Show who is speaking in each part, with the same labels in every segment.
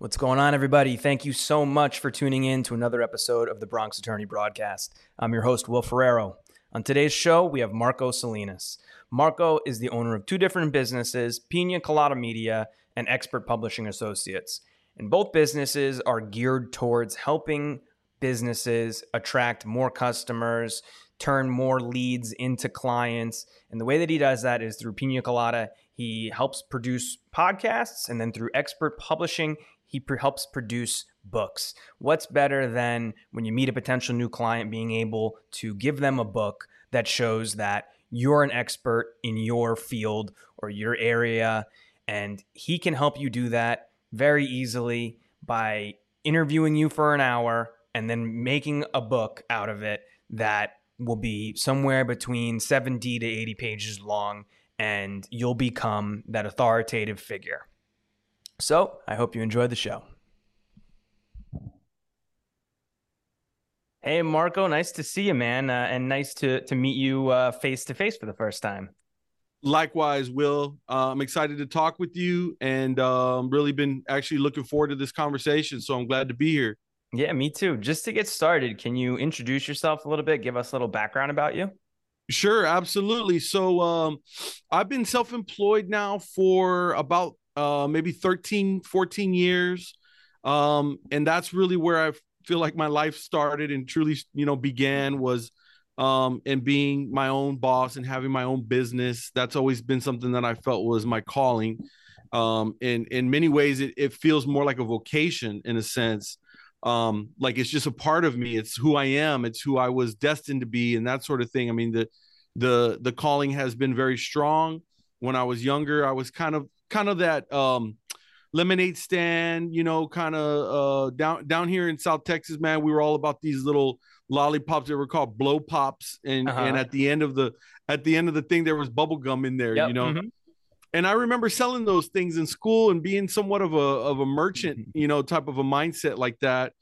Speaker 1: What's going on, everybody? Thank you so much for tuning in to another episode of the Bronx Attorney Broadcast. I'm your host, Will Ferrero. On today's show, we have Marco Salinas. Marco is the owner of two different businesses, Pina Colada Media and Expert Publishing Associates. And both businesses are geared towards helping businesses attract more customers, turn more leads into clients. And the way that he does that is through Pina Colada. He helps produce podcasts, and then through expert publishing, he helps produce books. What's better than when you meet a potential new client being able to give them a book that shows that you're an expert in your field or your area and he can help you do that very easily by interviewing you for an hour and then making a book out of it that will be somewhere between 70 to 80 pages long and you'll become that authoritative figure. So I hope you enjoy the show. Hey, Marco, nice to see you, man, uh, and nice to to meet you face to face for the first time.
Speaker 2: Likewise, Will. Uh, I'm excited to talk with you, and um, really been actually looking forward to this conversation. So I'm glad to be here.
Speaker 1: Yeah, me too. Just to get started, can you introduce yourself a little bit? Give us a little background about you.
Speaker 2: Sure, absolutely. So um, I've been self-employed now for about uh, maybe 13, 14 years. Um, and that's really where I feel like my life started and truly, you know, began was um, and being my own boss and having my own business. That's always been something that I felt was my calling. Um, and in many ways, it, it feels more like a vocation in a sense. Um, like it's just a part of me. It's who I am. It's who I was destined to be, and that sort of thing. I mean, the the the calling has been very strong. When I was younger, I was kind of kind of that um lemonade stand, you know, kind of uh down down here in South Texas, man. We were all about these little lollipops that were called blow pops, and uh-huh. and at the end of the at the end of the thing there was bubble gum in there, yep. you know. Mm-hmm. And I remember selling those things in school and being somewhat of a of a merchant, mm-hmm. you know, type of a mindset like that.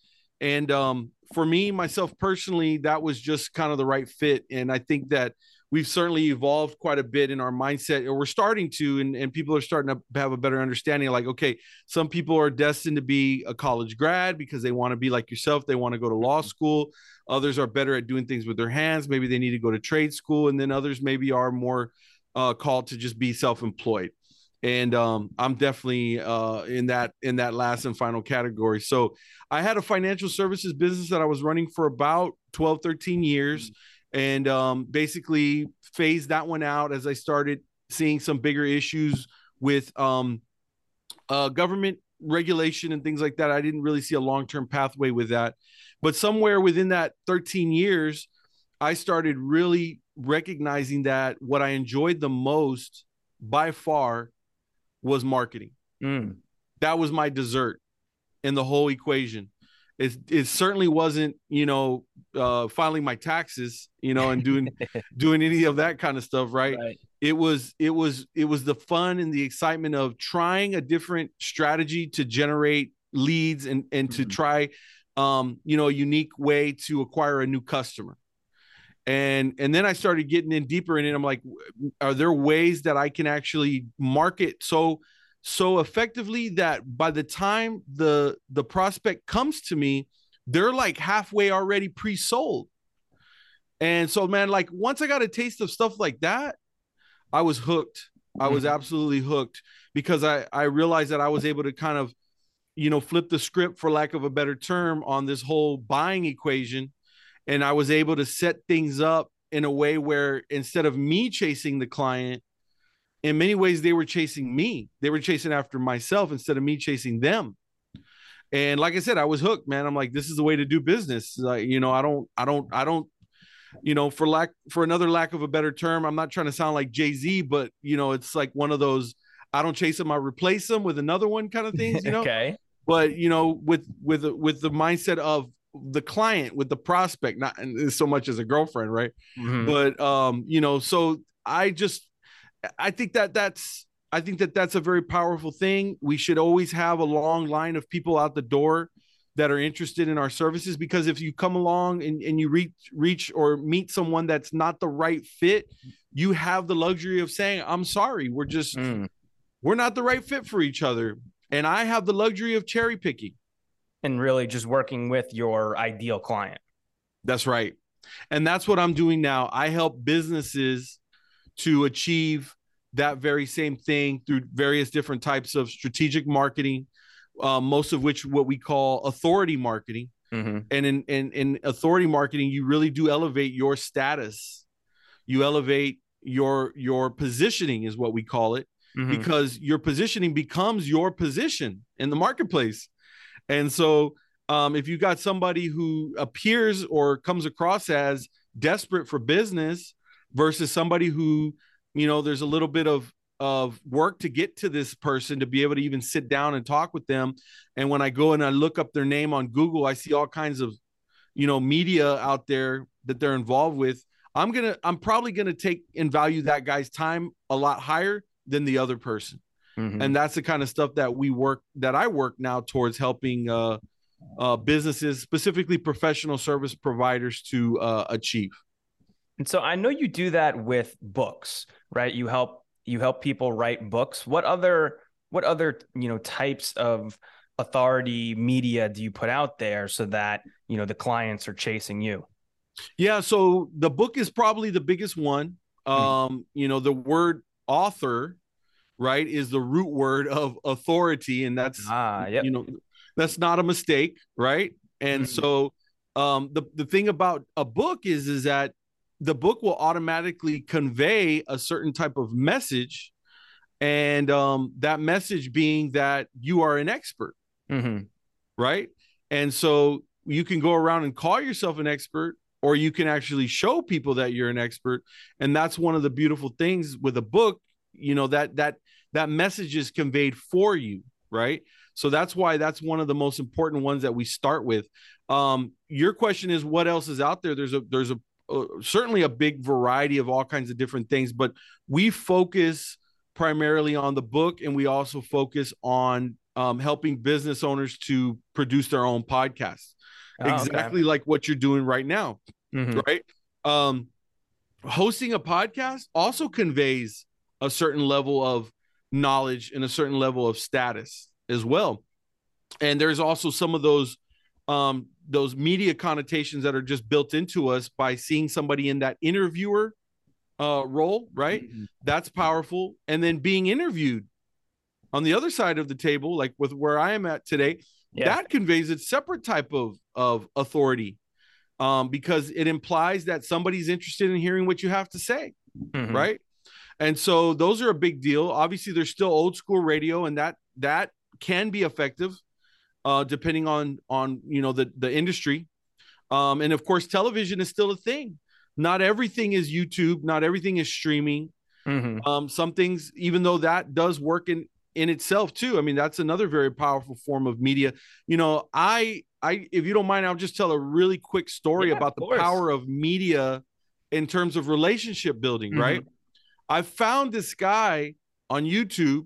Speaker 2: And um, for me, myself personally, that was just kind of the right fit. And I think that we've certainly evolved quite a bit in our mindset or we're starting to and, and people are starting to have a better understanding like okay some people are destined to be a college grad because they want to be like yourself they want to go to law school. Others are better at doing things with their hands maybe they need to go to trade school and then others maybe are more uh, called to just be self-employed. And um, i'm definitely uh, in that in that last and final category. So i had a financial services business that i was running for about 12 13 years. Mm-hmm and um, basically phased that one out as I started seeing some bigger issues with um, uh, government regulation and things like that. I didn't really see a long term pathway with that. But somewhere within that 13 years, I started really recognizing that what I enjoyed the most by far was marketing. Mm. That was my dessert in the whole equation it it certainly wasn't you know uh, filing my taxes you know and doing doing any of that kind of stuff right? right? it was it was it was the fun and the excitement of trying a different strategy to generate leads and and mm-hmm. to try um you know a unique way to acquire a new customer and and then i started getting in deeper in it i'm like are there ways that i can actually market so so effectively that by the time the the prospect comes to me they're like halfway already pre-sold. And so man like once i got a taste of stuff like that i was hooked. I was mm-hmm. absolutely hooked because i i realized that i was able to kind of you know flip the script for lack of a better term on this whole buying equation. And i was able to set things up in a way where instead of me chasing the client in many ways they were chasing me. They were chasing after myself instead of me chasing them. And like i said i was hooked man. I'm like this is the way to do business. Like you know i don't i don't i don't you know for lack for another lack of a better term i'm not trying to sound like jay-z but you know it's like one of those i don't chase them i replace them with another one kind of things you know?
Speaker 1: Okay.
Speaker 2: But you know with with with the mindset of the client with the prospect not so much as a girlfriend right? Mm-hmm. but um you know so i just I think that that's I think that that's a very powerful thing. We should always have a long line of people out the door that are interested in our services because if you come along and, and you reach reach or meet someone that's not the right fit, you have the luxury of saying, I'm sorry, we're just mm. we're not the right fit for each other. and I have the luxury of cherry picking.
Speaker 1: And really just working with your ideal client.
Speaker 2: That's right. And that's what I'm doing now. I help businesses to achieve that very same thing through various different types of strategic marketing, uh, most of which what we call authority marketing.
Speaker 1: Mm-hmm.
Speaker 2: And in, in in authority marketing, you really do elevate your status. You elevate your your positioning is what we call it
Speaker 1: Mhm.
Speaker 2: because your positioning becomes your position in the marketplace. And so, um, if you got somebody who appears or comes across as desperate for business versus somebody who, you know, there's a little bit of of work to get to this person to be able to even sit down and talk with them. And when I go and I look up their name on Google, I see all kinds of, you know, media out there that they're involved with. I'm gonna, I'm probably gonna take and value that guy's time a lot higher than the other person
Speaker 1: Mhm.
Speaker 2: and that's the kind of stuff that we work that i work now towards helping uh, uh, businesses specifically professional service providers to uh, achieve
Speaker 1: And so I know you do that with books, right? You help you help people write books. What other what other, you know, types of authority media do you put out there so that, you know, the clients are chasing you?
Speaker 2: yeah so the book is probably the biggest one um you know the word author right is the root word of authority and that's
Speaker 1: Ah, yep.
Speaker 2: you know that's not a mistake right and
Speaker 1: Mhm.
Speaker 2: so um the, the thing about a book is is that the book will automatically convey a certain type of message and um that message being that you are an expert.
Speaker 1: Mhm.
Speaker 2: right? And so you can go around and call yourself an expert or you can actually show people that you're an expert. And that's one of the beautiful things with a book you know that that that message is conveyed for you right? So that's why that's one of the most important ones that we start with. Um your question is what else is out there? There's a there's a uh, certainly a big variety of all kinds of different things but we focus primarily on the book and we also focus on um, helping business owners to produce their own podcasts
Speaker 1: Oh, okay.
Speaker 2: exactly like what you're doing right now
Speaker 1: Mhm.
Speaker 2: right um hosting a podcast also conveys a certain level of knowledge and a certain level of status as well and there's also some of those um those media connotations that are just built into us by seeing somebody in that interviewer uh role right
Speaker 1: Mhm.
Speaker 2: that's powerful and then being interviewed on the other side of the table like with where i am at today
Speaker 1: Yeah.
Speaker 2: that conveys a separate type of of authority um, because it implies that somebody's interested in hearing what you have to say
Speaker 1: Mhm.
Speaker 2: right and so those are a big deal obviously there's still old school radio and that that can be effective uh, depending on on you know the the industry um, and of course television is still a thing not everything is youtube not everything is streaming
Speaker 1: Mhm.
Speaker 2: um, some things, even though that does work in in itself too. I mean, that's another very powerful form of media. You know, I I if you don't mind, I'll just tell a really quick story
Speaker 1: Yeah,
Speaker 2: about the
Speaker 1: course.
Speaker 2: power of media in terms of relationship building.
Speaker 1: Mhm.
Speaker 2: Right? I found this guy on YouTube.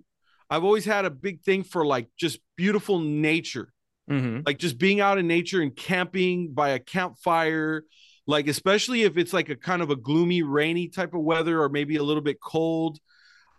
Speaker 2: I've always had a big thing for like just beautiful nature
Speaker 1: Mhm.
Speaker 2: like just being out in nature and camping by a campfire like especially if it's like a kind of a gloomy rainy type of weather or maybe a little bit cold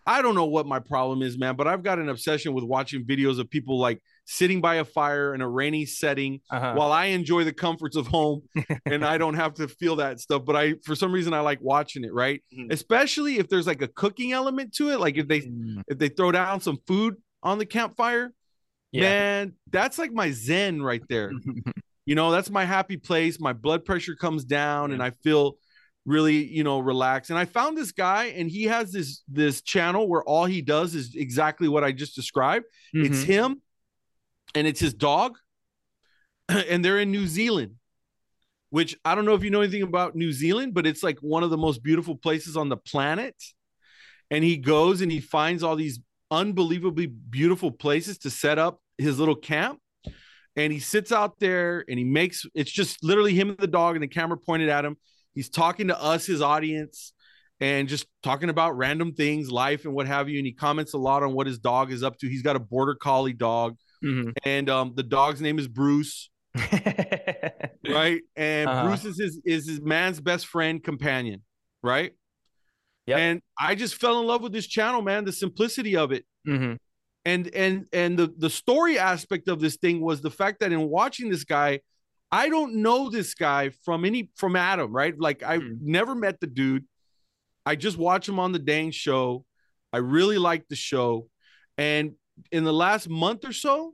Speaker 2: i don't know what my problem is man but i've got an obsession with watching videos of people like sitting by a fire in a rainy setting
Speaker 1: Uh-huh.
Speaker 2: while i enjoy the comforts of home and i don't have to feel that stuff but i for some reason i like watching it right
Speaker 1: Mhm.
Speaker 2: especially if there's like a cooking element to it like if they
Speaker 1: Mm.
Speaker 2: if they throw down some food on the campfire
Speaker 1: Yeah.
Speaker 2: man that's like my zen right there. You know that's my happy place. My blood pressure comes down and i feel really you know relaxed. And i found this guy and he has this this channel where all he does is exactly what i just described. It's
Speaker 1: Mhm.
Speaker 2: him and it's his dog and they're in new zealand which i don't know if you know anything about new zealand but it's like one of the most beautiful places on the planet. And he goes and he finds all these unbelievably beautiful places to set up his little camp and he sits out there and he makes it's just literally him and the dog and the camera pointed at him. He's talking to us his audience and just talking about random things life and what have you. And he comments a lot on what his dog is up to. He's got a border collie dog.
Speaker 1: Mhm.
Speaker 2: and um, the dog's name is bruce. Right? And
Speaker 1: Uh-huh.
Speaker 2: bruce is his is his man's best friend companion. Right?
Speaker 1: Yep.
Speaker 2: and i just fell in love with this channel man the simplicity of it.
Speaker 1: Mhm.
Speaker 2: And and and the the story aspect of this thing was the fact that in watching this guy i don't know this guy from any from adam right like i
Speaker 1: Mhm.
Speaker 2: never met the dude i just watch him on the dang show i really like the show and in the last month or so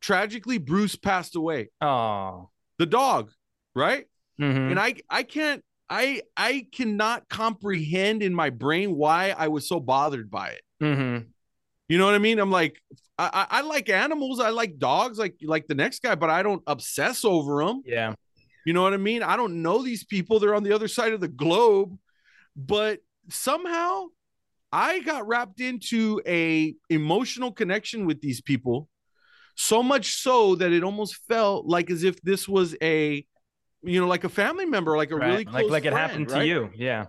Speaker 2: tragically bruce passed away
Speaker 1: Oh.
Speaker 2: the dog right
Speaker 1: Mhm.
Speaker 2: and i i can't i i cannot comprehend in my brain why i was so bothered by it
Speaker 1: Mhm.
Speaker 2: You know what I mean? I'm like, I, I, I like animals. I like dogs, like like the next guy, but I don't obsess over them.
Speaker 1: Yeah.
Speaker 2: You know what I mean? I don't know these people. They're on the other side of the globe, but somehow I got wrapped into a emotional connection with these people, so much so that it almost felt like as if this was a, you know, like a family member, like a
Speaker 1: Right.
Speaker 2: really
Speaker 1: like like it
Speaker 2: friend,
Speaker 1: happened to
Speaker 2: right?
Speaker 1: you. Yeah.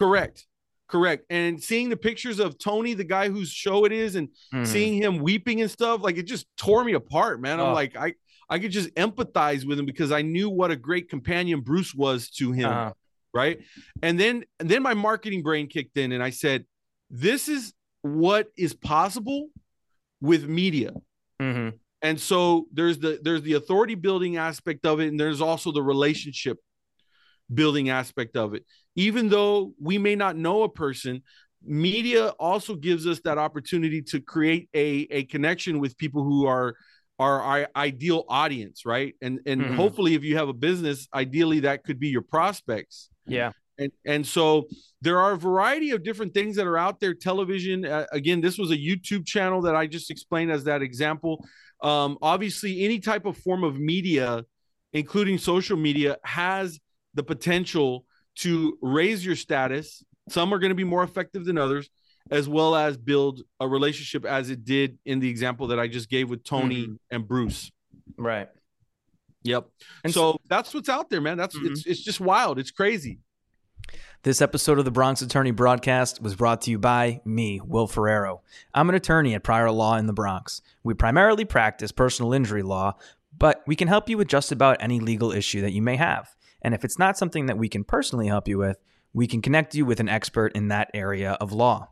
Speaker 2: Correct. Correct. And seeing the pictures of Tony, the guy whose show it is, and
Speaker 1: Mhm.
Speaker 2: seeing him weeping and stuff like it just tore me apart man i'm
Speaker 1: Oh.
Speaker 2: like i i could just empathize with him because i knew what a great companion bruce was to him
Speaker 1: Uh-huh.
Speaker 2: right and then and then my marketing brain kicked in and i said this is what is possible with media
Speaker 1: Mhm.
Speaker 2: and so there's the there's the authority building aspect of it and there's also the relationship building aspect of it even though we may not know a person media also gives us that opportunity to create a a connection with people who are are our ideal audience right and and
Speaker 1: Mhm.
Speaker 2: hopefully if you have a business ideally that could be your prospects
Speaker 1: Yeah.
Speaker 2: and and so there are a variety of different things that are out there television uh, again this was a youtube channel that i just explained as that example um, obviously any type of form of media including social media has the potential to raise your status some are going to be more effective than others as well as build a relationship as it did in the example that i just gave with tony
Speaker 1: Mhm.
Speaker 2: and bruce
Speaker 1: Right.
Speaker 2: yep
Speaker 1: And
Speaker 2: so that's what's out there man that's
Speaker 1: Mhm.
Speaker 2: it's it's just wild it's crazy
Speaker 1: This episode of the Bronx Attorney broadcast was brought to you by me, Will Ferrero. I'm an attorney at Prior Law in the Bronx. We primarily practice personal injury law, but we can help you with just about any legal issue that you may have. And if it's not something that we can personally help you with, we can connect you with an expert in that area of law.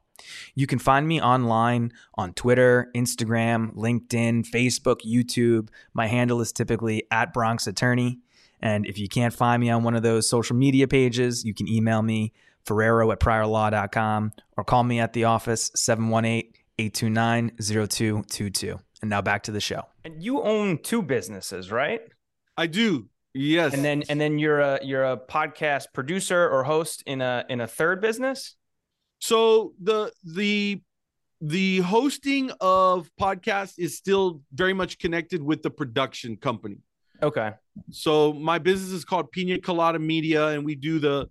Speaker 1: You can find me online on Twitter, Instagram, LinkedIn, Facebook, YouTube. My handle is typically at Bronx Attorney. And if you can't find me on one of those social media pages, you can email me, Ferrero at priorlaw.com, or call me at the office, 718 829 0222. And now back to the show. And you own two businesses, right?
Speaker 2: i do yes
Speaker 1: And then and then you're a you're a podcast producer or host in a in a third business?
Speaker 2: So the the the hosting of podcasts is still very much connected with the production company.
Speaker 1: Okay.
Speaker 2: So my business is called Pina Colada Media, and we do the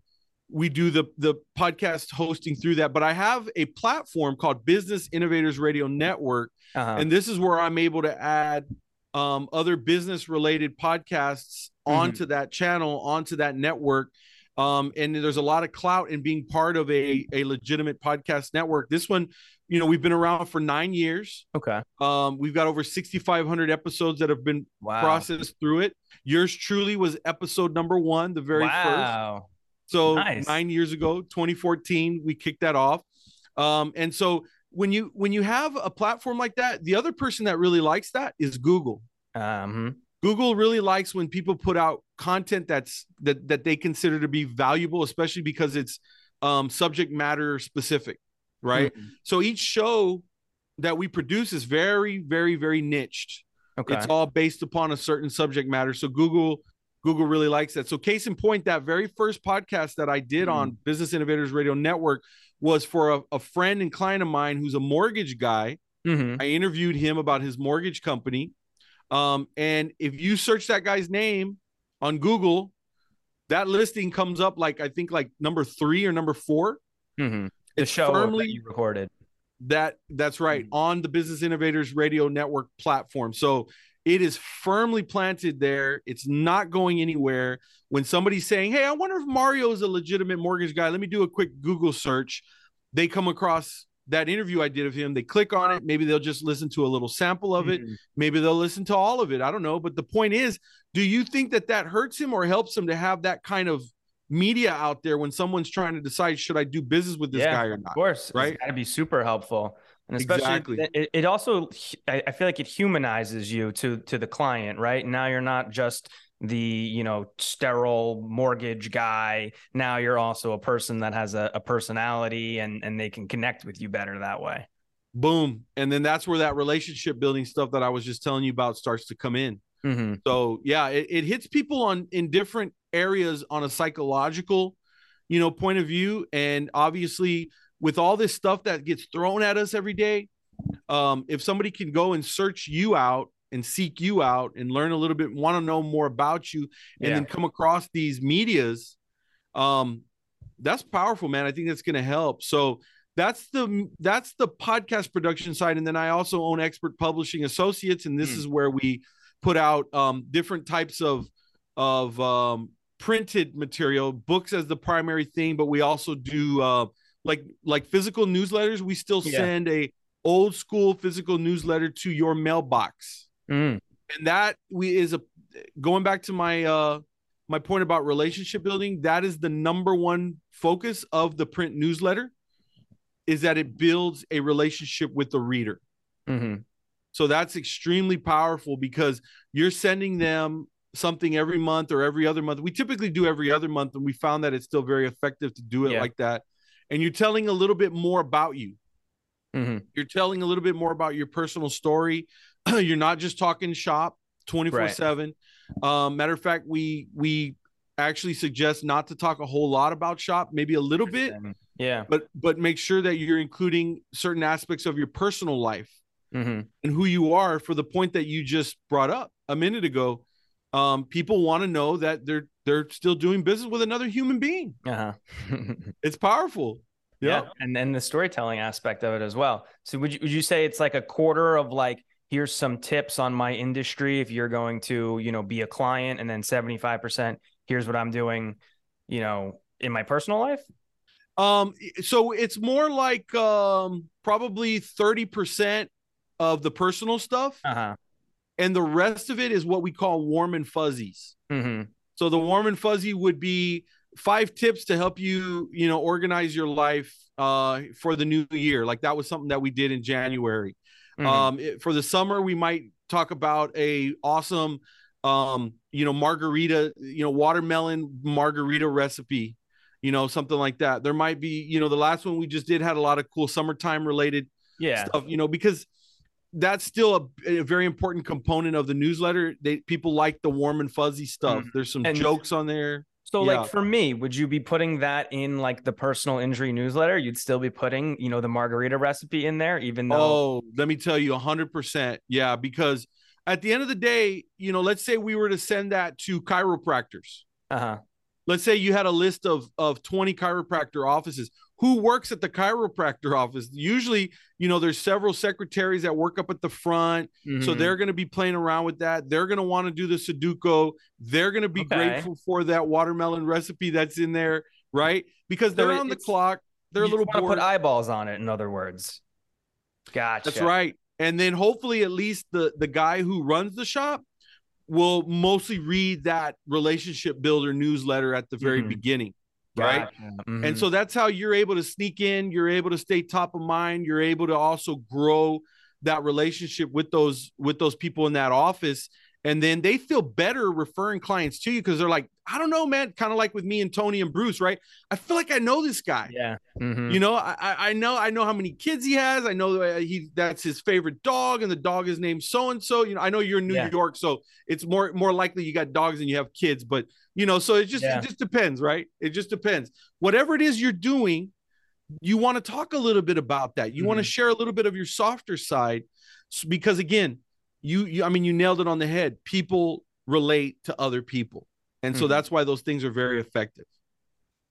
Speaker 2: we do the the podcast hosting through that. But I have a platform called Business Innovators Radio Network,
Speaker 1: Uh-huh.
Speaker 2: and this is where I'm able to add um, other business related podcasts
Speaker 1: Mhm.
Speaker 2: onto that channel, onto that network. Um, and there's a lot of clout in being part of a, a legitimate podcast network. This one, you know, we've been around for nine years.
Speaker 1: okay.
Speaker 2: Um, we've got over 6,500 episodes that have been
Speaker 1: Wow.
Speaker 2: processed through it. Yours truly was episode number one, the very first.
Speaker 1: wow.
Speaker 2: So
Speaker 1: Nice.
Speaker 2: nine years ago, 2014, we kicked that off. Um, and so when you when you have a platform like that, the other person that really likes that is Google.
Speaker 1: Um,
Speaker 2: Google really likes when people put out content that's that that they consider to be valuable, especially because it's um, subject matter specific, right?
Speaker 1: mhm.
Speaker 2: So each show that we produce is very, very, very niched.
Speaker 1: Okay.
Speaker 2: It's all based upon a certain subject matter. So Google Google really likes that. So case in point, that very first podcast that I did on Business Innovators Radio Network was for a, a friend and client of mine who's a mortgage guy.
Speaker 1: Mhm.
Speaker 2: I interviewed him about his mortgage company. Um, and if you search that guy's name on Google, that listing comes up like I think like number three or number four.
Speaker 1: Mhm. The
Speaker 2: It's
Speaker 1: show
Speaker 2: firmly
Speaker 1: that you recorded.
Speaker 2: that that's right
Speaker 1: Mhm.
Speaker 2: on the Business Innovators Radio Network platform. So it is firmly planted there. It's not going anywhere. When somebody's saying, "Hey, I wonder if Mario is a legitimate mortgage guy," let me do a quick Google search. They come across that interview I did of him. They click on it. Maybe they'll just listen to a little sample of it.
Speaker 1: Mhm.
Speaker 2: Maybe they'll listen to all of it. I don't know. But the point is, do you think that that hurts him or helps him to have that kind of media out there when someone's trying to decide should I do business with this
Speaker 1: Yeah,
Speaker 2: guy or not?
Speaker 1: Of course.
Speaker 2: right?
Speaker 1: It's got to be super helpful. And especially
Speaker 2: Exactly.
Speaker 1: it, it also I feel like it humanizes you to to the client, right? Now you're not just the, you know, sterile mortgage guy. Now you're also a person that has a, a personality and and they can connect with you better that way.
Speaker 2: Boom. And then that's where that relationship building stuff that I was just telling you about starts to come in.
Speaker 1: Mm-hmm.
Speaker 2: So yeah, it, it hits people on in different areas on a psychological, you know, point of view. And obviously, with all this stuff that gets thrown at us every day, um, if somebody can go and search you out and seek you out and learn a little bit, want to know more about you, and
Speaker 1: Yeah.
Speaker 2: then come across these medias, um, that's powerful, man. I think that's going to help. So that's the that's the podcast production side, and then I also own Expert Publishing Associates, and this
Speaker 1: Hmm.
Speaker 2: is where we put out um, different types of of um, printed material, books as the primary thing, but we also do uh, like like physical newsletters. We still
Speaker 1: Yeah.
Speaker 2: send a old school physical newsletter to your mailbox
Speaker 1: Mm.
Speaker 2: and that we is a going back to my uh my point about relationship building that is the number one focus of the print newsletter is that it builds a relationship with the reader
Speaker 1: hmm
Speaker 2: so that's extremely powerful because you're sending them something every month or every other month we typically do every other month and we found that it's still very effective to do it
Speaker 1: Yeah.
Speaker 2: like that and you're telling a little bit more about you.
Speaker 1: Hmm
Speaker 2: you're telling a little bit more about your personal story. You're not just talking shop 24 7 um matter of fact we we actually suggest not to talk a whole lot about shop maybe a little bit
Speaker 1: Yeah.
Speaker 2: but but make sure that you're including certain aspects of your personal life
Speaker 1: hmm
Speaker 2: and who you are for the point that you just brought up a minute ago. Um people want to know that they're they're still doing business with another human being
Speaker 1: Uh-huh.
Speaker 2: it's powerful
Speaker 1: yeah. And then the storytelling aspect of it as well. So would you would you say it's like a quarter of like here's some tips on my industry if you're going to, you know, be a client and then 75% here's what I'm doing, you know, in my personal life?
Speaker 2: Um, so it's more like um probably 30% of the personal stuff,
Speaker 1: Uh-huh.
Speaker 2: and the rest of it is what we call warm and fuzzies.
Speaker 1: hmm
Speaker 2: So the warm and fuzzy would be five tips to help you, you know, organize your life uh for the new year. Like that was something that we did in January.
Speaker 1: Mm-hmm.
Speaker 2: Um, it- for the summer, we might talk about a awesome, um, you know, margarita, you know, watermelon margarita recipe, you know, something like that. There might be, you know, the last one we just did had a lot of cool summertime related
Speaker 1: yeah.
Speaker 2: stuff, you know, because that's still a, a very important component of the newsletter. They people like the warm and fuzzy stuff.
Speaker 1: Mhm.
Speaker 2: There's some
Speaker 1: And-
Speaker 2: jokes on there.
Speaker 1: So
Speaker 2: Yeah.
Speaker 1: like for me, would you be putting that in like the personal injury newsletter? You'd still be putting, you know, the margarita recipe in there, even though
Speaker 2: Oh, let me tell you, hundred percent, yeah. Because at the end of the day, you know, let's say we were to send that to chiropractors.
Speaker 1: uh-huh.
Speaker 2: Let's say you had a list of of twenty chiropractor offices. Who works at the chiropractor office? Usually, you know, there's several secretaries that work up at the front, so
Speaker 1: Mhm.
Speaker 2: they're going to be playing around with that. They're going to want to do the Sudoku. They're going to be
Speaker 1: Okay.
Speaker 2: grateful for that watermelon recipe that's in there, right? Because they're
Speaker 1: it-
Speaker 2: on the clock. They're a little bored.
Speaker 1: put eyeballs on it, in other words. Gotcha.
Speaker 2: That's right. And then hopefully at least the the guy who runs the shop will mostly read that relationship builder newsletter at the very
Speaker 1: Mhm.
Speaker 2: beginning. Right.
Speaker 1: Mhm.
Speaker 2: And so that's how you're able to sneak in, you're able to stay top of mind, you're able to also grow that relationship with those with those people in that office and then they feel better referring clients to you because they're like, I don't know, man, kind of like with me and Tony and Bruce, right? I feel like I know this guy.
Speaker 1: yeah. Mhm.
Speaker 2: You know, I I- I know I know how many kids he has. I know that he that's his favorite dog, and the dog is named so and so. You know, I know you're in New
Speaker 1: Yeah.
Speaker 2: York, so it's more more likely you got dogs and you have kids. But you know, so it just
Speaker 1: Yeah.
Speaker 2: it just depends, right? It just depends. Whatever it is you're doing, you want to talk a little bit about that. You want to
Speaker 1: Mhm.
Speaker 2: share a little bit of your softer side, because again, you you I mean you nailed it on the head. People relate to other people, and so
Speaker 1: Mhm.
Speaker 2: that's why those things are very effective.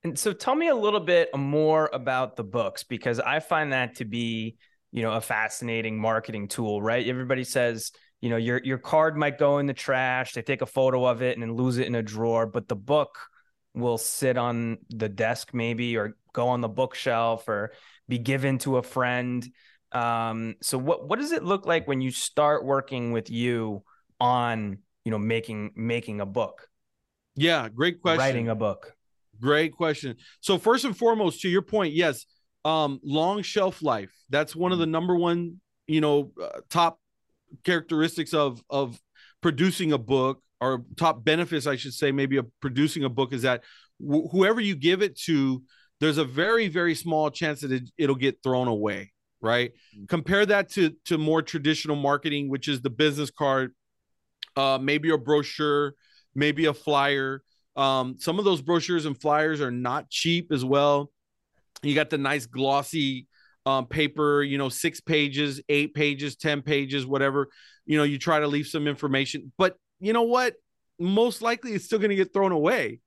Speaker 1: And so tell me a little bit more about the books because I find that to be, you know, a fascinating marketing tool, right? Everybody says, you know, your your card might go in the trash, they take a photo of it and then lose it in a drawer, but the book will sit on the desk maybe or go on the bookshelf or be given to a friend. Um, so what what does it look like when you start working with you on, you know, making making a book,
Speaker 2: Yeah, great question.
Speaker 1: writing a book?
Speaker 2: Great question. So first and foremost, to your point, yes, um, long shelf life. That's one of the number one, you know, uh, top characteristics of of producing a book or top benefits, I should say, maybe of producing a book is that wh- whoever you give it to, there's a very very small chance that it, it'll get thrown away. Right. Mm-hmm. Compare that to to more traditional marketing, which is the business card, uh, maybe a brochure, maybe a flyer. Um, some of those brochures and flyers are not cheap as well. You got the nice glossy um, paper, you know, six pages, eight pages, 10 pages, whatever. You know, you try to leave some information, but you know what? Most likely it's still going to get thrown away.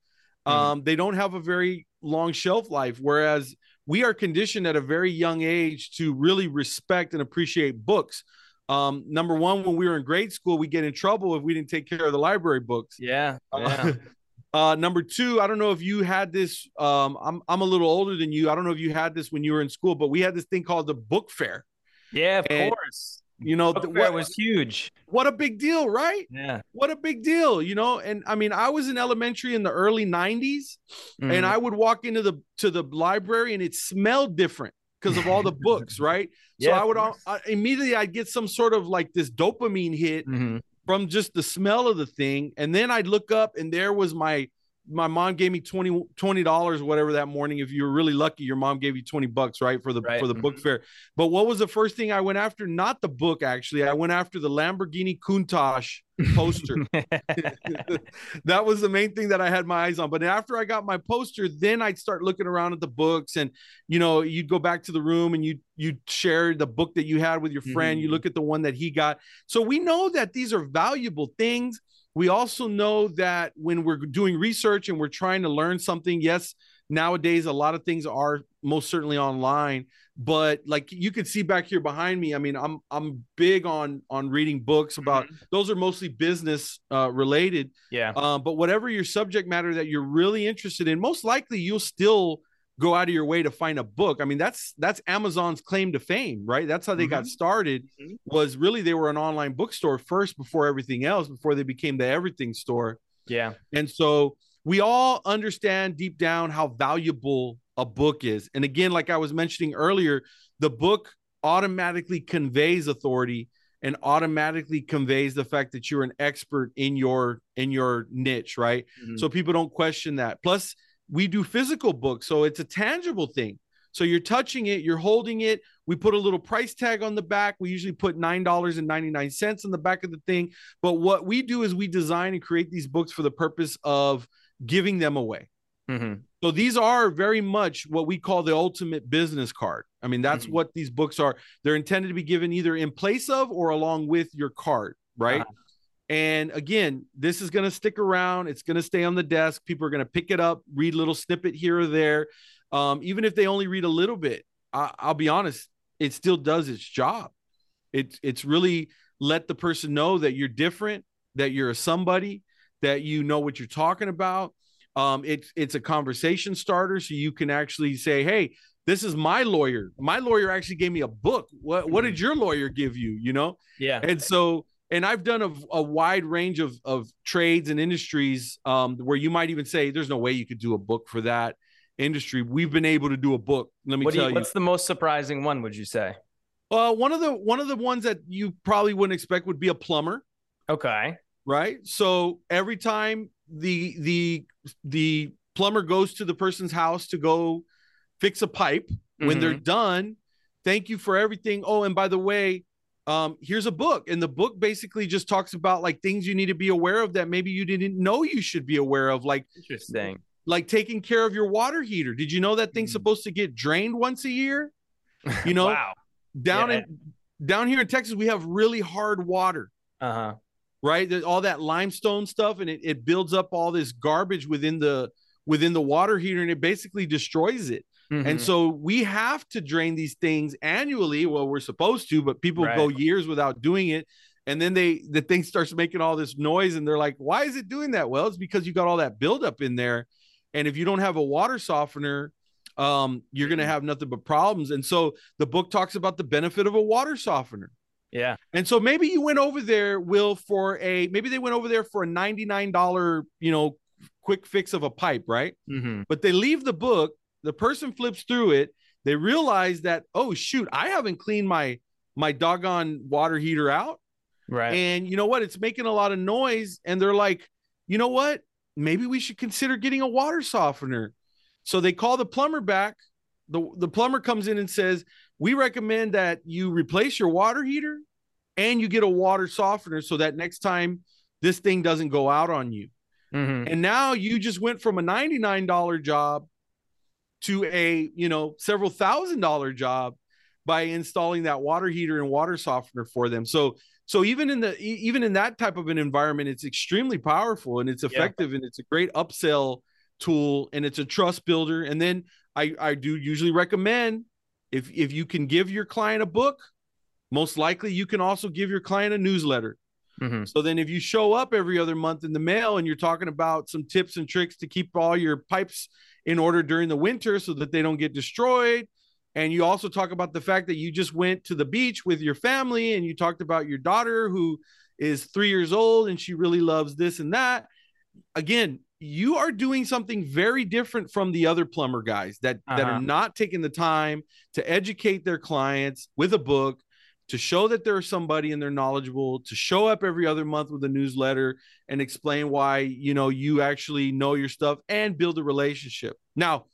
Speaker 2: Mm-hmm. Um, they don't have a very long shelf life, whereas we are conditioned at a very young age to really respect and appreciate books. Um, number one, when we were in grade school, we get in trouble if we didn't take care of the library books.
Speaker 1: Yeah. yeah.
Speaker 2: Uh, number two, I don't know if you had this. Um, I'm I'm a little older than you. I don't know if you had this when you were in school, but we had this thing called the book fair.
Speaker 1: Yeah, of and, course.
Speaker 2: You know,
Speaker 1: book what was huge.
Speaker 2: What a big deal, right?
Speaker 1: Yeah.
Speaker 2: What a big deal, you know. And I mean, I was in elementary in the early '90s, mm-hmm. and I would walk into the to the library, and it smelled different because of all the books, right? yeah, so I would I, immediately I'd get some sort of like this dopamine hit mm-hmm from just the smell of the thing. And then I'd look up and there was my my mom gave me 20 dollars whatever that morning. If you were really lucky your mom gave you 20 bucks right for the right. for the book mm-hmm. fair. But what was the first thing i went after? Not the book actually. I went after the lamborghini countach poster. That was the main thing that i had my eyes on. But after i got my poster then i'd start looking around at the books and you know you'd go back to the room and you you share the book that you had with your friend. Mm-hmm. you look at the one that he got. So we know that these are valuable things we also know that when we're doing research and we're trying to learn something, yes, nowadays a lot of things are most certainly online, but like you can see back here behind me, I mean, I'm I'm big on on reading books about mm-hmm. those are mostly business uh, related.
Speaker 1: Yeah.
Speaker 2: Um, but whatever your subject matter that you're really interested in, most likely you'll still go out of your way to find a book. I mean, that's that's Amazon's claim to fame, right? That's how they mm-hmm. got started. Mm-hmm. Was really they were an online bookstore first before everything else, before they became the everything store.
Speaker 1: Yeah.
Speaker 2: And so we all understand deep down how valuable a book is. And again, like I was mentioning earlier, the book automatically conveys authority and automatically conveys the fact that you're an expert in your in your niche, right? Mm-hmm. So people don't question that. Plus we do physical books so it's a tangible thing. So you're touching it you're holding it. We put a little price tag on the back. We usually put $9.99 on the back of the thing. But what we do is we design and create these books for the purpose of giving them away. Mm-hmm. so these are very much what we call the ultimate business card. I mean that's mm-hmm. what these books are. They're intended to be given either in place of or along with your card right? Uh-huh. And again, this is going to stick around. It's going to stay on the desk. People are going to pick it up, read a little snippet here or there. Um, even if they only read a little bit, I, will be honest, it still does its job. It's it's really let the person know that you're different, that you're a somebody, that you know what you're talking about. Um, it's it's a conversation starter, so you can actually say, "Hey, this is my lawyer. My lawyer actually gave me a book. What what did your lawyer give you? You know?
Speaker 1: Yeah.
Speaker 2: And so and I've done a, a wide range of, of trades and industries um, where you might even say there's no way you could do a book for that industry. We've been able to do a book. Let me
Speaker 1: what
Speaker 2: tell you, you,
Speaker 1: What's the most surprising one? Would you say?
Speaker 2: Uh, one of the one of the ones that you probably wouldn't expect would be a plumber.
Speaker 1: Okay.
Speaker 2: Right. So every time the the the plumber goes to the person's house to go fix a pipe, mm-hmm. when they're mm-hmm. done, thank you for everything. Oh, and by the way, um, here's a book, and the book basically just talks about like things you need to be aware of that maybe you didn't know you should be aware of, like
Speaker 1: interesting,
Speaker 2: like taking care of your water heater. Did you know that thing's mm. supposed to get drained once a year? You know,
Speaker 1: wow.
Speaker 2: down yeah. in down here in Texas, we have really hard water.
Speaker 1: Uh huh.
Speaker 2: Right, There's all that limestone stuff, and it, it builds up all this garbage within the within the water heater, and it basically destroys it. Mm-hmm. And so we have to drain these things annually. Well, we're supposed to, but people right. go years without doing it. And then they the thing starts making all this noise, and they're like, "Why is it doing that?" Well, it's because you got all that buildup in there, and if you don't have a water softener, um, you're going to have nothing but problems. And so the book talks about the benefit of a water softener.
Speaker 1: Yeah.
Speaker 2: And so maybe you went over there, Will, for a maybe they went over there for a $99, you know, quick fix of a pipe, right? Mm-hmm. But they leave the book the person flips through it. they realize that oh shoot, I haven't cleaned my my doggone water heater out.
Speaker 1: Right.
Speaker 2: And you know what? It's making a lot of noise. And they're like, you know what? Maybe we should consider getting a water softener. So they call the plumber back. The, the plumber comes in and says, We recommend that you replace your water heater and you get a water softener so that next time this thing doesn't go out on you.
Speaker 1: Mhm.
Speaker 2: And now you just went from a $99 job to a, you know, several thousand dollar job by installing that water heater and water softener for them. So so even in the even in that type of an environment it's extremely powerful and it's
Speaker 1: Yeah.
Speaker 2: effective and it's a great upsell tool and it's a trust builder and then I I do usually recommend if if you can give your client a book most likely you can also give your client a newsletter
Speaker 1: Mhm.
Speaker 2: so then if you show up every other month in the mail and you're talking about some tips and tricks to keep all your pipes in order during the winter so that they don't get destroyed, and you also talk about the fact that you just went to the beach with your family and you talked about your daughter who is 3 years old and she really loves this and that, again, you are doing something very different from the other plumber guys that that
Speaker 1: Uh-huh.
Speaker 2: are not taking the time to educate their clients with a book to show that they're somebody and they're knowledgeable to show up every other month with a newsletter and explain why you know you actually know your stuff and build a relationship. Now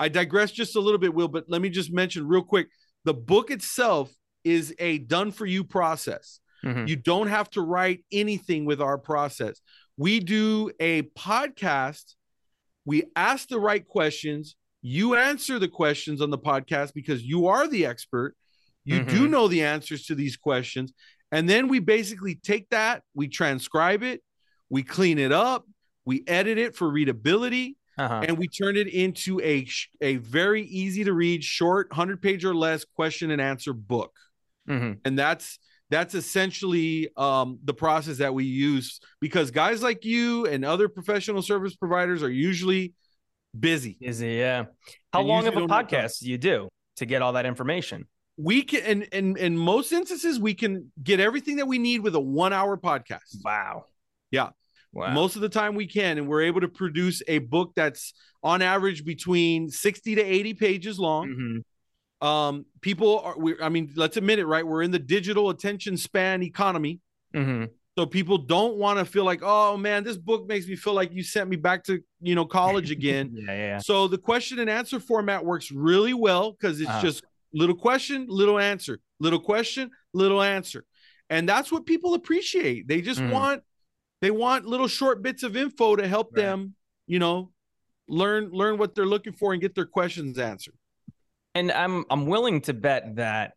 Speaker 2: i digress just a little bit will but let me just mention real quick the book itself is a done for you process.
Speaker 1: Mhm.
Speaker 2: you don't have to write anything with our process. We do a podcast. We ask the right questions. You answer the questions on the podcast because you are the expert you do
Speaker 1: Mhm.
Speaker 2: know the answers to these questions and then we basically take that we transcribe it we clean it up we edit it for readability
Speaker 1: Uh-huh.
Speaker 2: and we turn it into a a very easy to read short 100 page or less question and answer book
Speaker 1: Mhm.
Speaker 2: and that's that's essentially um, the process that we use because guys like you and other professional service providers are usually busy
Speaker 1: Busy, yeah. How
Speaker 2: And
Speaker 1: long of a
Speaker 2: don't have time.
Speaker 1: podcast do you do to get all that information?
Speaker 2: We can and in, in most instances we can get everything that we need with a one hour podcast
Speaker 1: Wow.
Speaker 2: Yeah.
Speaker 1: Wow.
Speaker 2: most of the time we can and we're able to produce a book that's on average between 60 to 80 pages long
Speaker 1: Mhm.
Speaker 2: um people are we i mean let's admit it right we're in the digital attention span economy
Speaker 1: Mhm.
Speaker 2: so people don't want to feel like oh man this book makes me feel like you sent me back to you know college again
Speaker 1: Yeah, yeah, yeah.
Speaker 2: so the question and answer format works really well because it's
Speaker 1: Uh-huh.
Speaker 2: just little question little answer little question little answer and that's what people appreciate they just
Speaker 1: Mhm.
Speaker 2: want they want little short bits of info to help
Speaker 1: Right.
Speaker 2: them you know learn learn what they're looking for and get their questions answered
Speaker 1: And I'm I'm willing to bet that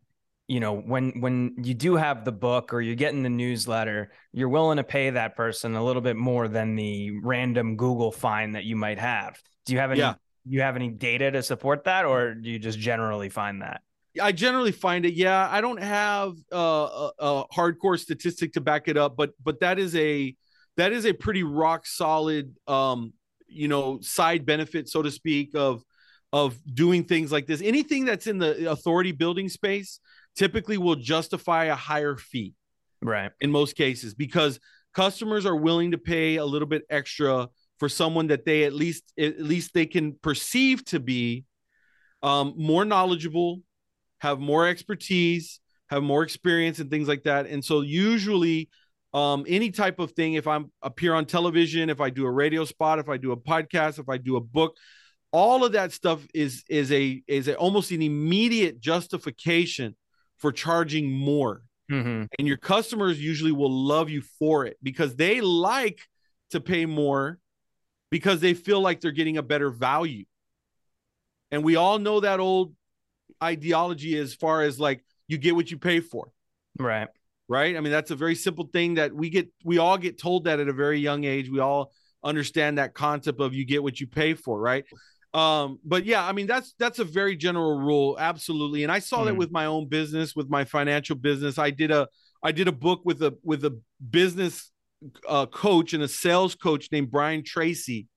Speaker 1: you know when when you do have the book or you're getting the newsletter, you're willing to pay that person a little bit more than the random Google find that you might have. Do you have any
Speaker 2: Yeah.
Speaker 1: You have any data to support that or do you just generally find that?
Speaker 2: I generally find it. Yeah, I don't have uh, a, a hardcore statistic to back it up, but but that is a that is a pretty rock solid, um, you know, side benefit, so to speak, of of doing things like this. Anything that's in the authority building space typically will justify a higher fee
Speaker 1: Right.
Speaker 2: in most cases because customers are willing to pay a little bit extra for someone that they at least at least they can perceive to be um, more knowledgeable, have more expertise, have more experience and things like that. And so usually um, any type of thing, if I'm appear on television, if I do a radio spot, if I do a podcast, if I do a book, all of that stuff is is a is a, almost an immediate justification for charging more
Speaker 1: Mhm.
Speaker 2: and your customers usually will love you for it because they like to pay more because they feel like they're getting a better value. And we all know that old ideology as far as like you get what you pay for,
Speaker 1: Right.
Speaker 2: right? I mean, that's a very simple thing that we get, we all get told that at a very young age. We all understand that concept of you get what you pay for, right? Um, but yeah, I mean, that's that's a very general rule, absolutely. And I saw that
Speaker 1: Mhm.
Speaker 2: with my own business, with my financial business. I did a I did a book with a with a business uh, coach and a sales coach named Brian Tracy.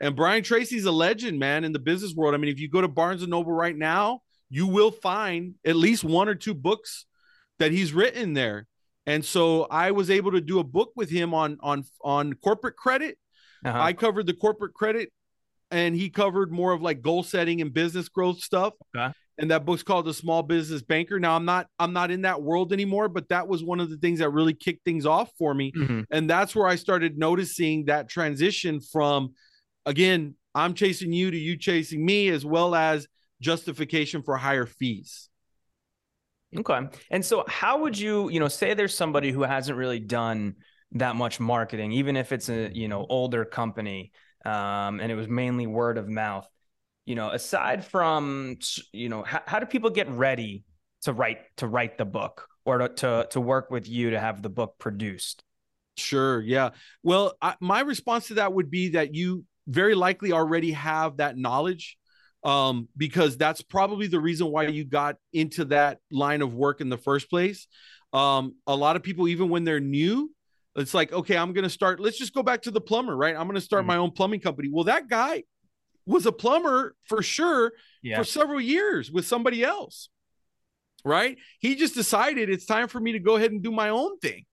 Speaker 2: And Brian Tracy's a legend, man, in the business world. I mean, if you go to Barnes and Noble right now, you will find at least one or two books that he's written there. And so I was able to do a book with him on on on corporate credit.
Speaker 1: Uh-huh.
Speaker 2: I covered the corporate credit and he covered more of like goal setting and business growth stuff.
Speaker 1: Okay.
Speaker 2: And that book's called the small business banker now i'm not i'm not in that world anymore but that was one of the things that really kicked things off for me
Speaker 1: Mm-hmm.
Speaker 2: and that's where i started noticing that transition from again i'm chasing you to you chasing me as well as justification for higher fees
Speaker 1: Okay. And so how would you, you know, say there's somebody who hasn't really done that much marketing, even if it's a, you know, older company, um, and it was mainly word of mouth, you know, aside from, you know, how, how do people get ready to write, to write the book or to, to, to work with you to have the book produced?
Speaker 2: Sure. Yeah. Well, I, my response to that would be that you very likely already have that knowledge um, because that's probably the reason why you got into that line of work in the first place. Um, a lot of people, even when they're new, it's like, okay, I'm going to start. Let's just go back to the plumber, right? I'm going to start
Speaker 1: Mhm.
Speaker 2: my own plumbing company. Well, that guy was a plumber for sure
Speaker 1: Yeah.
Speaker 2: for several years with somebody else, right? He just decided it's time for me to go ahead and do my own thing.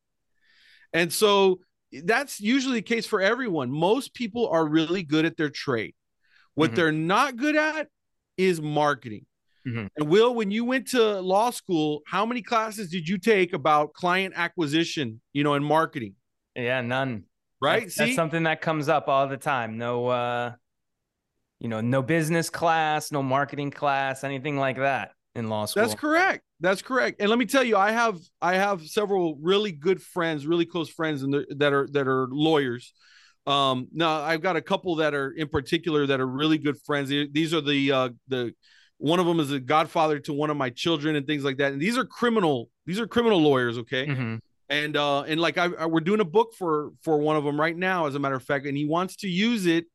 Speaker 2: And so that's usually the case for everyone. Most people are really good at their trade. What
Speaker 1: Mhm.
Speaker 2: they're not good at is marketing.
Speaker 1: Mhm.
Speaker 2: And Will, when you went to law school, how many classes did you take about client acquisition, you know, and marketing?
Speaker 1: Yeah. None.
Speaker 2: Right?
Speaker 1: That's,
Speaker 2: See,
Speaker 1: that's something that comes up all the time. No, uh, you know, no business class, no marketing class, anything like that in law school.
Speaker 2: That's correct. That's correct. And let me tell you, I have I have several really good friends, really close friends, and that are that are lawyers. Um, now I've got a couple that are in particular that are really good friends. These are the uh, the one of them is a godfather to one of my children and things like that. And these are criminal. These are criminal lawyers. Okay.
Speaker 1: Mhm.
Speaker 2: and uh and like I, I we're doing a book for for one of them right now as a matter of fact and he wants to use it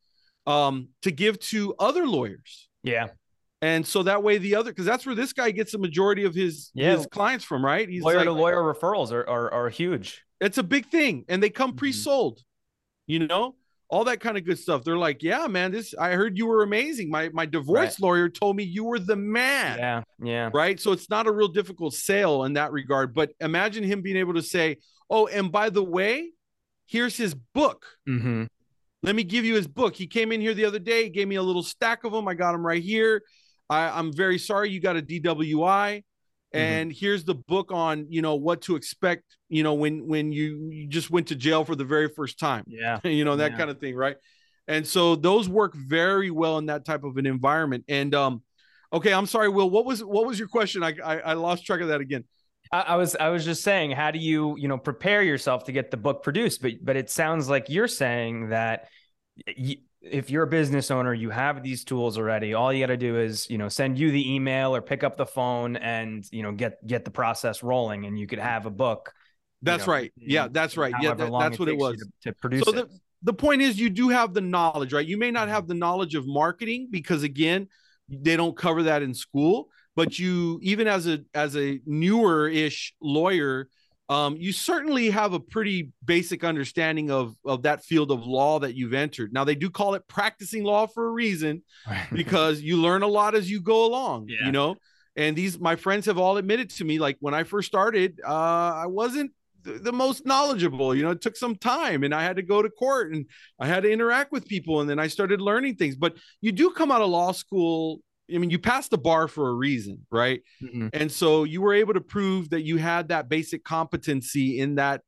Speaker 2: um to give to other lawyers
Speaker 1: Yeah.
Speaker 2: and so that way the other because that's where this guy gets the majority of his
Speaker 1: Yeah.
Speaker 2: his clients from right he's
Speaker 1: lawyer
Speaker 2: like
Speaker 1: to lawyer referrals are, are are huge.
Speaker 2: it's a big thing and they come
Speaker 1: Mhm.
Speaker 2: pre-sold you know all that kind of good stuff they're like yeah man this i heard you were amazing my my divorce lawyer told me you were the man
Speaker 1: Yeah, yeah.
Speaker 2: right? So it's not a real difficult sale in that regard. But imagine him being able to say, "Oh, and by the way, here's his book.
Speaker 1: Mm-hmm.
Speaker 2: Let me give you his book. He came in here the other day, gave me a little stack of them. I got them right here. I, I'm very sorry you got a DWI." And here's the book on, you know, what to expect, you know, when when you, you just went to jail for the very first time
Speaker 1: Yeah.
Speaker 2: you know that
Speaker 1: Yeah.
Speaker 2: kind of thing right and so those work very well in that type of an environment and um okay i'm sorry will what was what was your question i i, I lost track of that again
Speaker 1: I, I was I was just saying, how do you you know prepare yourself to get the book produced? But but it sounds like you're saying that y- if you're a business owner, you have these tools already. All you got to do is you know send you the email or pick up the phone and you know get get the process rolling, and you could have a book. you
Speaker 2: that's
Speaker 1: know,
Speaker 2: right yeah that's right yeah that- that's what it was
Speaker 1: to, to produce
Speaker 2: so
Speaker 1: it.
Speaker 2: the, the point is you do have the knowledge right you may not mm-hmm. have the knowledge of marketing because again they don't cover that in school but you even as a as a newer ish lawyer um, you certainly have a pretty basic understanding of of that field of law that you've entered. Now they do call it practicing law for a reason because you learn a lot as you go along
Speaker 1: Yeah.
Speaker 2: you know? And these my friends have all admitted to me like when i first started uh i wasn't th- the most knowledgeable you know? It took some time and i had to go to court and i had to interact with people and then i started learning things. But you do come out of law school i mean you passed the bar for a reason right?
Speaker 1: Mhm.
Speaker 2: and so you were able to prove that you had that basic competency in that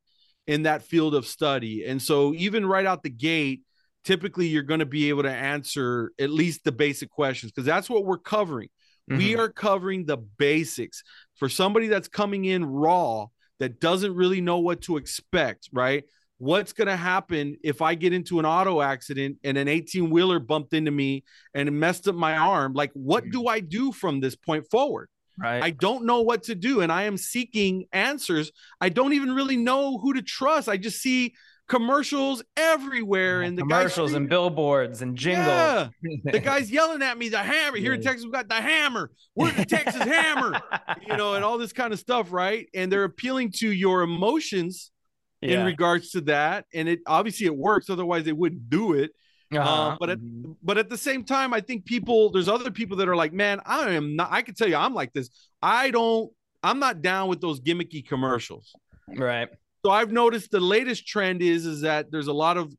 Speaker 2: in that field of study. And so even right out the gate typically you're going to be able to answer at least the basic questions because that's what we're covering. We
Speaker 1: Mhm.
Speaker 2: are covering the basics. For somebody that's coming in raw that doesn't really know what to expect right what's going to happen if i get into an auto accident and an 18 wheeler bumped into me and messed up my arm like what
Speaker 1: Mhm.
Speaker 2: do i do from this point forward
Speaker 1: right.
Speaker 2: I don't know what to do and I am seeking answers. I don't even really know who to trust. I just see commercials everywhere and the
Speaker 1: commercials and billboards and jingles.
Speaker 2: Yeah, the guy's yelling at me, the hammer. Here in Texas, we got the hammer. We're the Texas hammer, you know, and all this kind of stuff, right? And they're appealing to your emotions in regards to that. And it obviously it works, otherwise they wouldn't do it.
Speaker 1: Uh-huh.
Speaker 2: but it-
Speaker 1: Mhm.
Speaker 2: But at the same time, I think people, there's other people that are like, man, I am not, I can tell you I'm like this. I don't, I'm not down with those gimmicky commercials.
Speaker 1: right.
Speaker 2: So I've noticed the latest trend is is that there's a lot of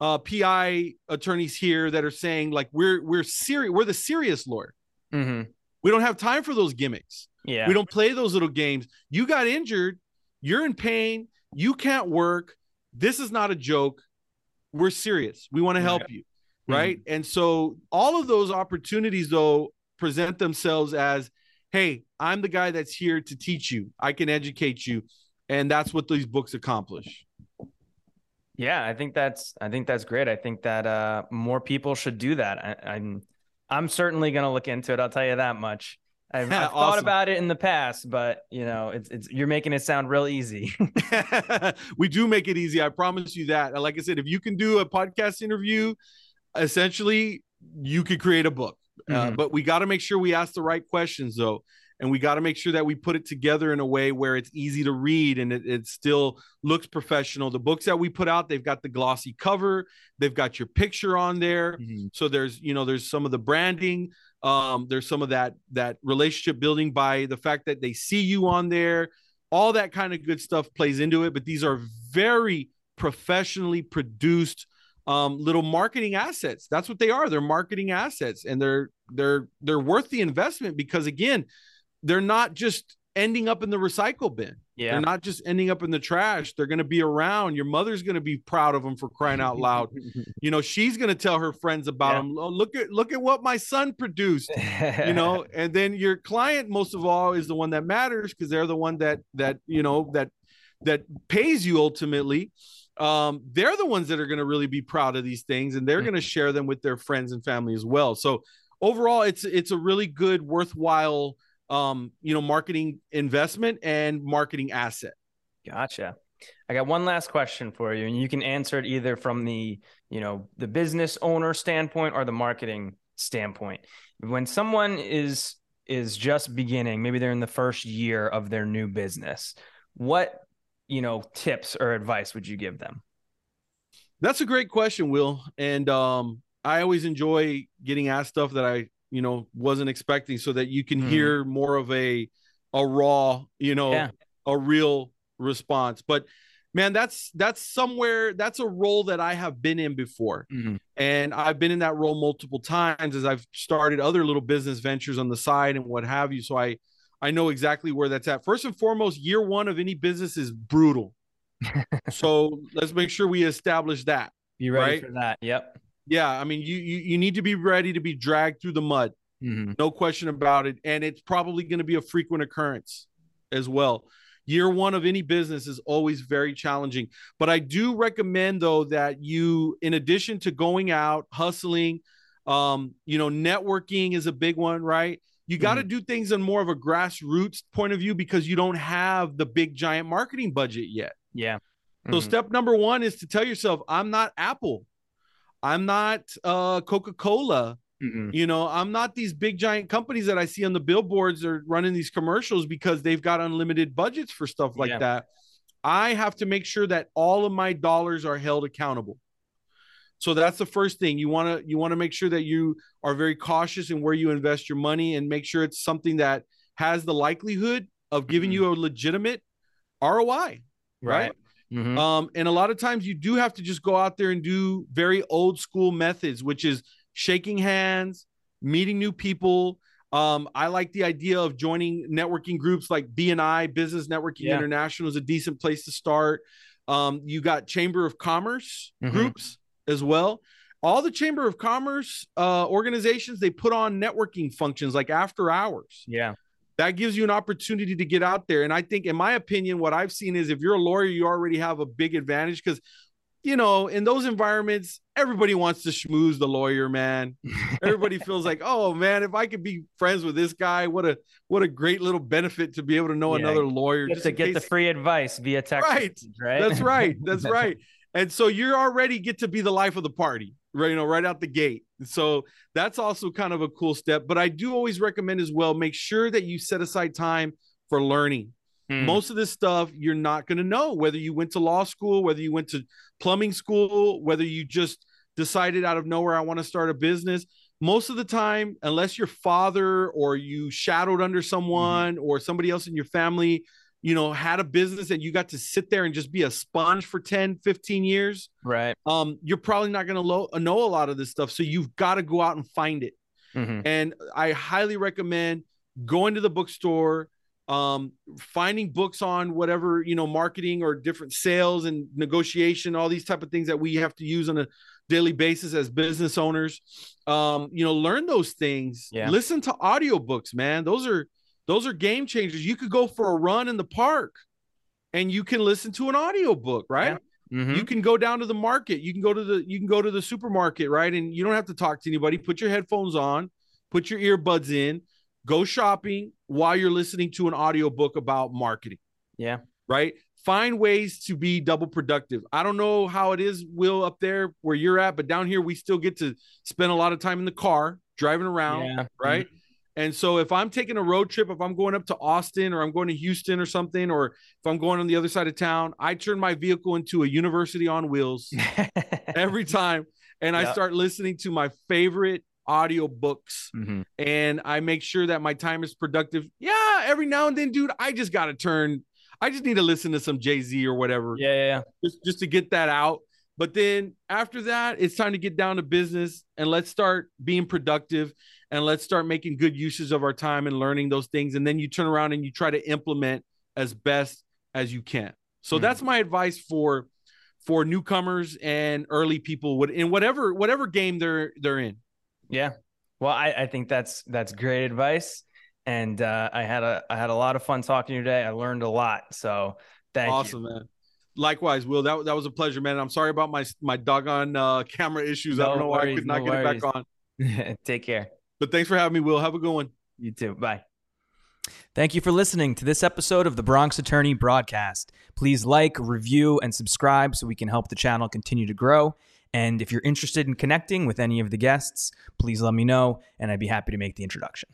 Speaker 2: uh, PI attorneys here that are saying like we're we're serious we're the serious lawyer.
Speaker 1: hmm
Speaker 2: We don't have time for those gimmicks.
Speaker 1: Yeah.
Speaker 2: We don't play those little games. You got injured. You're in pain. You can't work. This is not a joke. We're serious. We want to help you. Right. And so all of those opportunities, though, present themselves as hey, I'm the guy that's here to teach you, I can educate you. And that's what these books accomplish.
Speaker 1: Yeah, I think that's I think that's great. I think that uh, more people should do that. I, I'm I'm certainly gonna look into it. I'll tell you that much. I've, I've thought about it in the past, but you know, it's it's you're making it sound real easy.
Speaker 2: we do make it easy. I promise you that. Like I said, if you can do a podcast interview, essentially you could create a book. Uh,
Speaker 1: Mhm.
Speaker 2: but we got to make sure we ask the right questions, though. And we got to make sure that we put it together in a way where it's easy to read and it, it still looks professional. The books that we put out, they've got the glossy cover, they've got your picture on there.
Speaker 1: Mhm.
Speaker 2: So there's, you know, there's some of the branding. Um, there's some of that that relationship building by the fact that they see you on there. All that kind of good stuff plays into it. But these are very professionally produced um, little marketing assets. That's what they are. They're marketing assets, and they're they're they're worth the investment because again, they're not just ending up in the recycle bin.
Speaker 1: Yeah.
Speaker 2: They're not just ending up in the trash. They're going to be around. Your mother's going to be proud of them for crying out loud. You know, she's going to tell her friends about
Speaker 1: Yeah.
Speaker 2: them. "Oh, look at look at what my son produced. You know, and then your client most of all is the one that matters because they're the one that that you know that that pays you ultimately. Um, they're the ones that are going to really be proud of these things, and they're going to share them with their friends and family as well. So overall, it's it's a really good, worthwhile, um, you know, marketing investment and marketing asset.
Speaker 1: Gotcha. I got one last question for you, and you can answer it either from the, you know, the business owner standpoint or the marketing standpoint. When someone is is just beginning, maybe they're in the first year of their new business, what, you know, tips or advice would you give them?
Speaker 2: That's a great question, Will. And um, I always enjoy getting asked stuff that I, you know, wasn't expecting, so that you can
Speaker 1: Mhm.
Speaker 2: hear more of a a raw, you know,
Speaker 1: Yeah.
Speaker 2: a real response. But man, that's that's somewhere that's a role that I have been in before. And I've been in that role multiple times as I've started other little business ventures on the side and what have you. So I I know exactly where that's at. First and foremost, year one of any business is brutal. so let's make sure we establish that.
Speaker 1: you ready
Speaker 2: Right.
Speaker 1: for that. Yep.
Speaker 2: Yeah, I mean, you, you you need to be ready to be dragged through the mud,
Speaker 1: Mhm.
Speaker 2: no question about it, and it's probably going to be a frequent occurrence as well. Year one of any business is always very challenging, but I do recommend though that you, in addition to going out hustling, um, you know, networking is a big one, right? You got to do things in more of a grassroots point of view because you don't have the big giant marketing budget yet.
Speaker 1: Yeah.
Speaker 2: So
Speaker 1: Mhm.
Speaker 2: step number one is to tell yourself, I'm not Apple. I'm not uh, Coca-Cola.
Speaker 1: Mhm.
Speaker 2: You know, I'm not these big giant companies that I see on the billboards or running these commercials because they've got unlimited budgets for stuff like
Speaker 1: Yeah.
Speaker 2: that. I have to make sure that all of my dollars are held accountable. So that's the first thing. You want to you want to make sure that you are very cautious in where you invest your money and make sure it's something that has the likelihood of giving
Speaker 1: Mhm.
Speaker 2: you a legitimate ROI, right?
Speaker 1: Mhm.
Speaker 2: Um, and a lot of times you do have to just go out there and do very old school methods, which is shaking hands, meeting new people. Um, I like the idea of joining networking groups like BNI, Business Networking
Speaker 1: Yeah.
Speaker 2: International is a decent place to start. Um, you got Chamber of Commerce
Speaker 1: Mhm.
Speaker 2: groups as well. All the Chamber of Commerce uh, organizations, they put on networking functions like after hours
Speaker 1: Yeah.
Speaker 2: That gives you an opportunity to get out there. And I think, in my opinion, what I've seen is if you're a lawyer, you already have a big advantage because, you know, in those environments, everybody wants to schmooze the lawyer, man. Everybody feels like, oh man, if I could be friends with this guy, what a what a great little benefit to be able to know
Speaker 1: Yeah.
Speaker 2: another lawyer. Just
Speaker 1: to get the free advice via text.
Speaker 2: Right.
Speaker 1: message, right.
Speaker 2: That's right. That's right. And so you're already get to be the life of the party, right? You know, right out the gate. So that's also kind of a cool step. But I do always recommend as well, make sure that you set aside time for learning.
Speaker 1: Hmm.
Speaker 2: Most of this stuff you're not going to know whether you went to law school, whether you went to plumbing school, whether you just decided out of nowhere, I want to start a business. Most of the time, unless your father or you shadowed under someone or somebody else in your family, you know, had a business and you got to sit there and just be a sponge for 10, 15 years,
Speaker 1: right.
Speaker 2: um, you're probably not going to lo- know a lot of this stuff. So you've got to go out and find it.
Speaker 1: Mhm.
Speaker 2: And I highly recommend going to the bookstore, um, finding books on whatever you know, marketing or different sales and negotiation, all these type of things that we have to use on a daily basis as business owners. Um, you know, learn those things.
Speaker 1: Yeah.
Speaker 2: Listen to audiobooks, man. Those are those are game changers. You could go for a run in the park and you can listen to an audiobook, right?
Speaker 1: Mhm.
Speaker 2: You can go down to the market. You can go to the you can go to the supermarket, right? And you don't have to talk to anybody. Put your headphones on, put your earbuds in, go shopping while you're listening to an audiobook about marketing,
Speaker 1: yeah.
Speaker 2: right? Find ways to be double productive. I don't know how it is, Will, up there where you're at, but down here we still get to spend a lot of time in the car driving around,
Speaker 1: Yeah.
Speaker 2: right? And so if I'm taking a road trip, if I'm going up to Austin or I'm going to Houston or something, or if I'm going on the other side of town, I turn my vehicle into a university on wheels every time. And I start listening to my favorite audio books
Speaker 1: Mhm.
Speaker 2: and I make sure that my time is productive. Yeah, every now and then, dude, I just got to turn, I just need to listen to some Jay Z or whatever
Speaker 1: Yeah, yeah, yeah.
Speaker 2: just, just to get that out. But then after that, it's time to get down to business and let's start being productive and let's start making good uses of our time and learning those things. And then you turn around and you try to implement as best as you can. So
Speaker 1: Mhm.
Speaker 2: that's my advice for for newcomers and early people would in whatever whatever game they're they're in.
Speaker 1: Yeah. Well, I, I think that's that's great advice. And uh, I had a I had a lot of fun talking to you today. I learned a lot. So thank
Speaker 2: awesome, man. Likewise, Will. That, that was a pleasure, man. I'm sorry about my my doggone uh, camera issues. I don't know why I could not
Speaker 1: no
Speaker 2: get it back on.
Speaker 1: Take care.
Speaker 2: But thanks for having me, Will. Have a good one.
Speaker 1: You too. Bye. Thank you for listening to this episode of the Bronx Attorney broadcast. Please like, review, and subscribe so we can help the channel continue to grow. And if you're interested in connecting with any of the guests, please let me know, and I'd be happy to make the introduction.